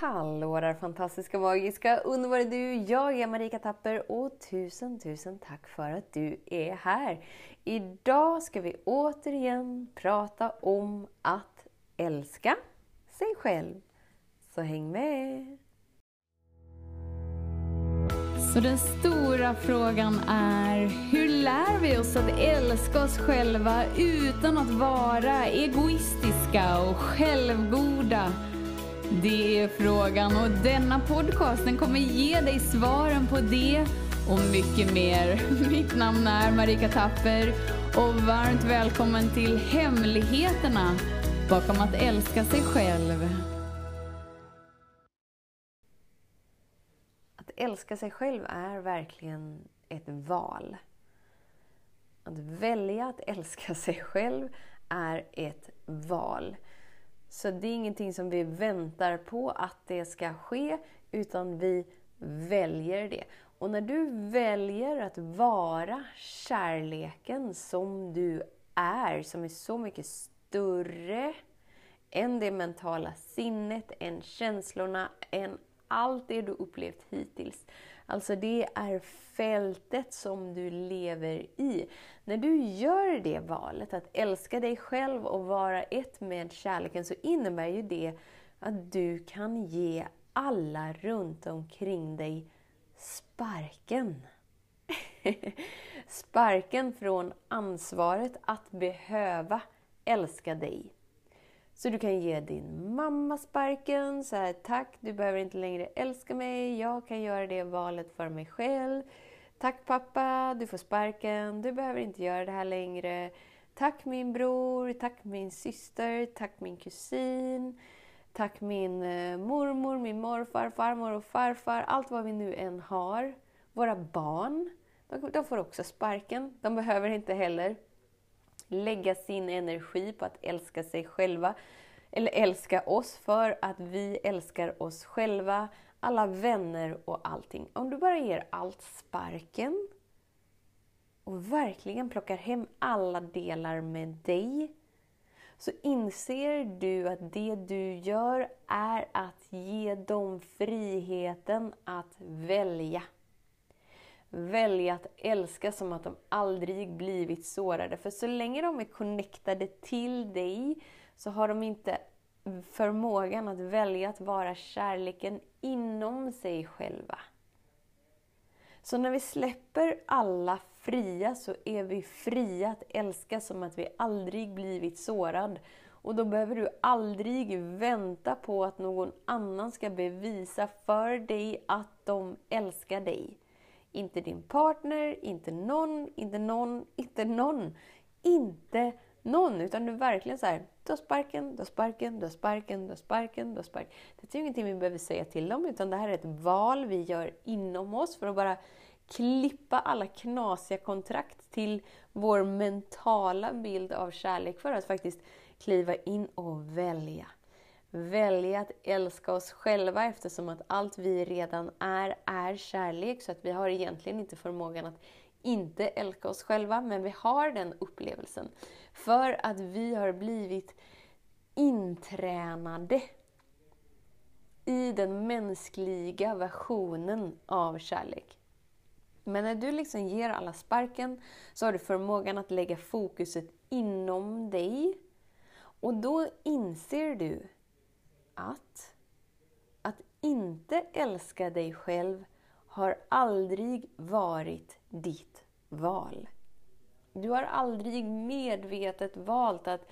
Hallå där fantastiska, magiska, underbara du! Jag är Marika Tapper och tusen, tusen tack för att du är här! Idag ska vi återigen prata om att älska sig själv. Så häng med! Så den stora frågan är, hur lär vi oss att älska oss själva utan att vara egoistiska och självgoda? Det är frågan och denna podcast den kommer ge dig svaren på det och mycket mer. Mitt namn är Marika Tapper och varmt välkommen till Hemligheterna bakom att älska sig själv. Att älska sig själv är verkligen ett val. Att välja att älska sig själv är ett val. Så det är ingenting som vi väntar på att det ska ske, utan vi väljer det. Och när du väljer att vara kärleken som du är, som är så mycket större än det mentala sinnet, än känslorna, än allt det du upplevt hittills. Alltså det är fältet som du lever i. När du gör det valet, att älska dig själv och vara ett med kärleken, så innebär ju det att du kan ge alla runt omkring dig sparken. sparken från ansvaret att behöva älska dig. Så du kan ge din mamma sparken, så här, tack, du behöver inte längre älska mig, jag kan göra det valet för mig själv. Tack pappa, du får sparken, du behöver inte göra det här längre. Tack min bror, tack min syster, tack min kusin. Tack min eh, mormor, min morfar, farmor och farfar, allt vad vi nu än har. Våra barn, de får också sparken. De behöver inte heller lägga sin energi på att älska sig själva, eller älska oss för att vi älskar oss själva, alla vänner och allting. Om du bara ger allt sparken och verkligen plockar hem alla delar med dig, så inser du att det du gör är att ge dem friheten att välja välja att älska som att de aldrig blivit sårade. För så länge de är connectade till dig så har de inte förmågan att välja att vara kärleken inom sig själva. Så när vi släpper alla fria så är vi fria att älska som att vi aldrig blivit sårad. Och då behöver du aldrig vänta på att någon annan ska bevisa för dig att de älskar dig. Inte din partner, inte någon, inte någon, inte någon. Inte någon, utan du verkligen så här, du har sparken, du har sparken, du har sparken, du har sparken, du har sparken. Det är ingenting vi behöver säga till dem, utan det här är ett val vi gör inom oss för att bara klippa alla knasiga kontrakt till vår mentala bild av kärlek för att faktiskt kliva in och välja välja att älska oss själva eftersom att allt vi redan är, är kärlek. Så att vi har egentligen inte förmågan att inte älska oss själva, men vi har den upplevelsen. För att vi har blivit intränade i den mänskliga versionen av kärlek. Men när du liksom ger alla sparken så har du förmågan att lägga fokuset inom dig. Och då inser du att att inte älska dig själv har aldrig varit ditt val. Du har aldrig medvetet valt att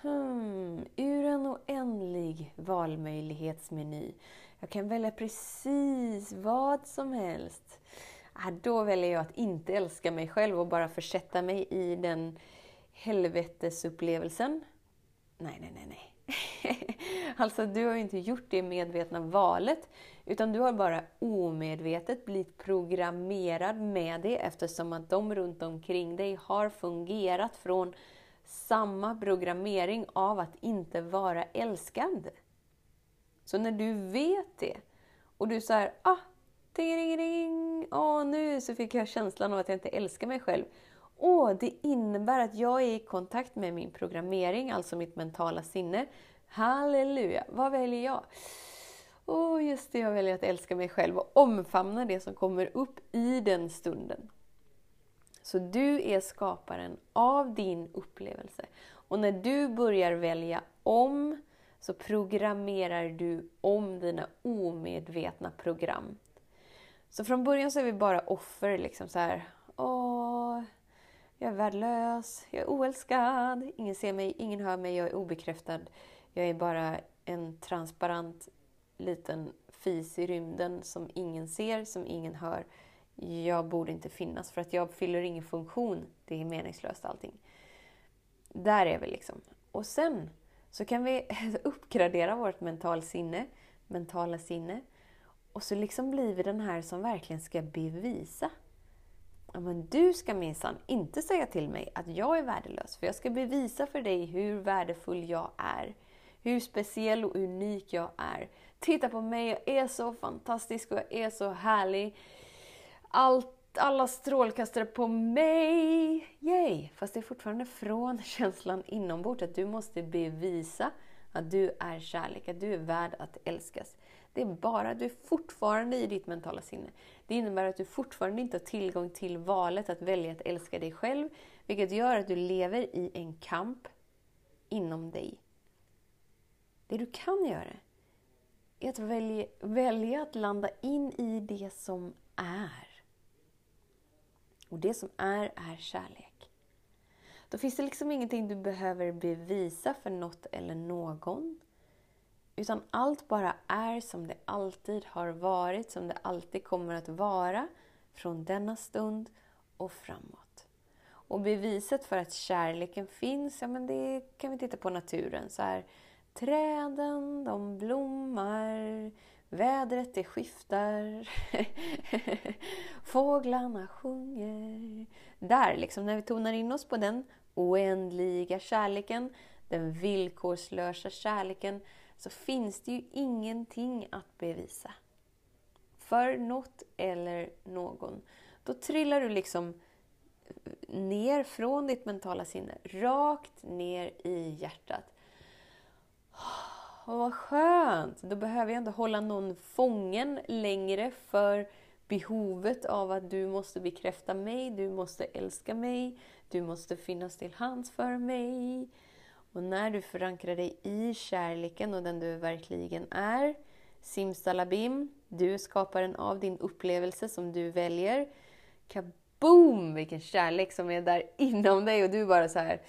hmm, ur en oändlig valmöjlighetsmeny, jag kan välja precis vad som helst. Ah, då väljer jag att inte älska mig själv och bara försätta mig i den helvetesupplevelsen. Nej, nej, nej, nej. alltså, du har ju inte gjort det medvetna valet, utan du har bara omedvetet blivit programmerad med det eftersom att de runt omkring dig har fungerat från samma programmering av att inte vara älskad. Så när du vet det och du säger ah, ting, ring, ring, åh nu så fick jag känslan av att jag inte älskar mig själv. Åh, det innebär att jag är i kontakt med min programmering, alltså mitt mentala sinne. Halleluja! Vad väljer jag? Åh, oh, just det, jag väljer att älska mig själv och omfamna det som kommer upp i den stunden. Så du är skaparen av din upplevelse. Och när du börjar välja om så programmerar du om dina omedvetna program. Så från början så är vi bara offer. liksom så här, Åh, jag är värdelös, jag är oälskad, ingen ser mig, ingen hör mig, jag är obekräftad. Jag är bara en transparent liten fis i rymden som ingen ser, som ingen hör. Jag borde inte finnas för att jag fyller ingen funktion. Det är meningslöst allting. Där är vi liksom. Och sen så kan vi uppgradera vårt mental sinne, mentala sinne. Och så liksom blir vi den här som verkligen ska bevisa. Men du ska minsann inte säga till mig att jag är värdelös, för jag ska bevisa för dig hur värdefull jag är. Hur speciell och unik jag är. Titta på mig, jag är så fantastisk och jag är så härlig. Allt alla strålkastare på mig! Yay! Fast det är fortfarande från känslan inombords att du måste bevisa att du är kärlek, att du är värd att älskas. Det är bara att du är fortfarande i ditt mentala sinne. Det innebär att du fortfarande inte har tillgång till valet att välja att älska dig själv, vilket gör att du lever i en kamp inom dig. Det du kan göra är att välja, välja att landa in i det som är. Och det som är, är kärlek. Då finns det liksom ingenting du behöver bevisa för något eller någon. Utan allt bara är som det alltid har varit, som det alltid kommer att vara från denna stund och framåt. Och beviset för att kärleken finns, ja men det kan vi titta på naturen. Så här, träden, de blommar, Vädret det skiftar, fåglarna sjunger. Där, liksom, när vi tonar in oss på den oändliga kärleken, den villkorslösa kärleken, så finns det ju ingenting att bevisa. För något eller någon. Då trillar du liksom ner från ditt mentala sinne, rakt ner i hjärtat. Åh, vad skönt! Då behöver jag inte hålla någon fången längre för behovet av att du måste bekräfta mig, du måste älska mig, du måste finnas till hands för mig. Och när du förankrar dig i kärleken och den du verkligen är, simsalabim, du är skaparen av din upplevelse som du väljer. Kaboom! Vilken kärlek som är där inom dig och du bara så här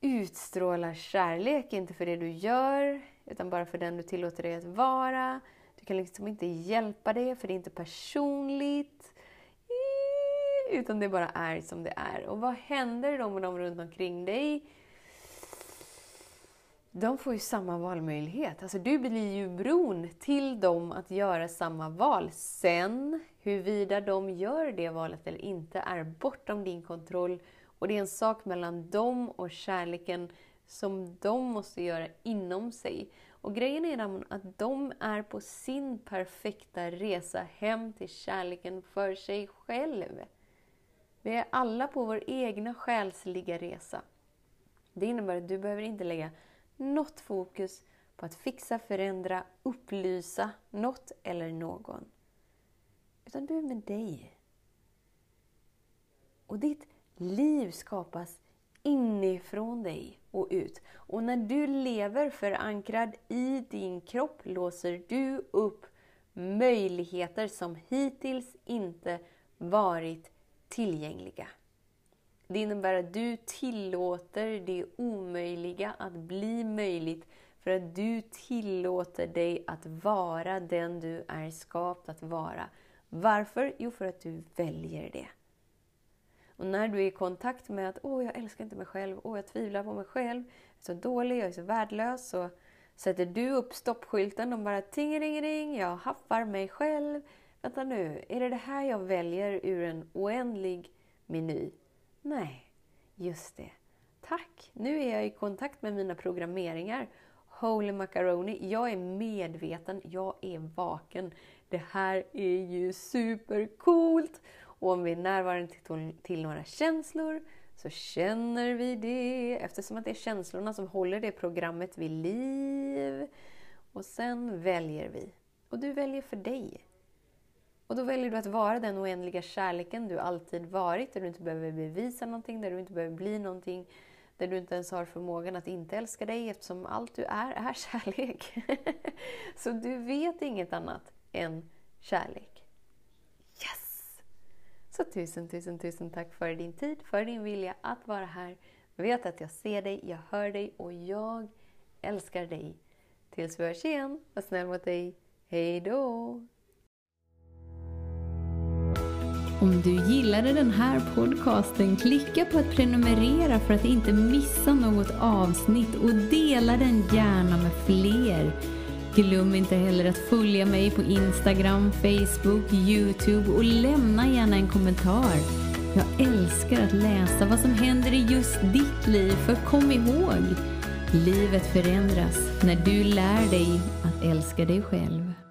utstrålar kärlek, inte för det du gör, utan bara för den du tillåter dig att vara. Du kan liksom inte hjälpa det, för det är inte personligt. Utan det bara är som det är. Och vad händer då med de runt omkring dig? De får ju samma valmöjlighet. Alltså du blir ju bron till dem att göra samma val. Sen, huruvida de gör det valet eller inte är bortom din kontroll och det är en sak mellan dem och kärleken som de måste göra inom sig. Och grejen är att de är på sin perfekta resa hem till kärleken för sig själv. Vi är alla på vår egna själsliga resa. Det innebär att du behöver inte lägga något fokus på att fixa, förändra, upplysa något eller någon. Utan du är med dig. Och ditt Liv skapas inifrån dig och ut. Och när du lever förankrad i din kropp låser du upp möjligheter som hittills inte varit tillgängliga. Det innebär att du tillåter det omöjliga att bli möjligt för att du tillåter dig att vara den du är skapt att vara. Varför? Jo, för att du väljer det. Och när du är i kontakt med att åh, jag älskar inte mig själv, åh, jag tvivlar på mig själv, jag är så dålig, jag är så värdelös, så sätter du upp stoppskylten och bara ting-ring-ring, jag haffar mig själv. Vänta nu, är det det här jag väljer ur en oändlig meny? Nej, just det. Tack! Nu är jag i kontakt med mina programmeringar. Holy macaroni, jag är medveten, jag är vaken. Det här är ju supercoolt! Och om vi är närvarande till, till några känslor så känner vi det eftersom att det är känslorna som håller det programmet vid liv. Och sen väljer vi. Och du väljer för dig. Och då väljer du att vara den oändliga kärleken du alltid varit, där du inte behöver bevisa någonting, där du inte behöver bli någonting, där du inte ens har förmågan att inte älska dig eftersom allt du är, är kärlek. Så du vet inget annat än kärlek. Så tusen, tusen, tusen tack för din tid, för din vilja att vara här. Vet att jag ser dig, jag hör dig och jag älskar dig. Tills vi hörs igen, var snäll mot dig. Hej då! Om du gillade den här podcasten, klicka på att prenumerera för att inte missa något avsnitt och dela den gärna med fler. Glöm inte heller att följa mig på Instagram, Facebook, Youtube och lämna gärna en kommentar. Jag älskar att läsa vad som händer i just ditt liv, för kom ihåg, livet förändras när du lär dig att älska dig själv.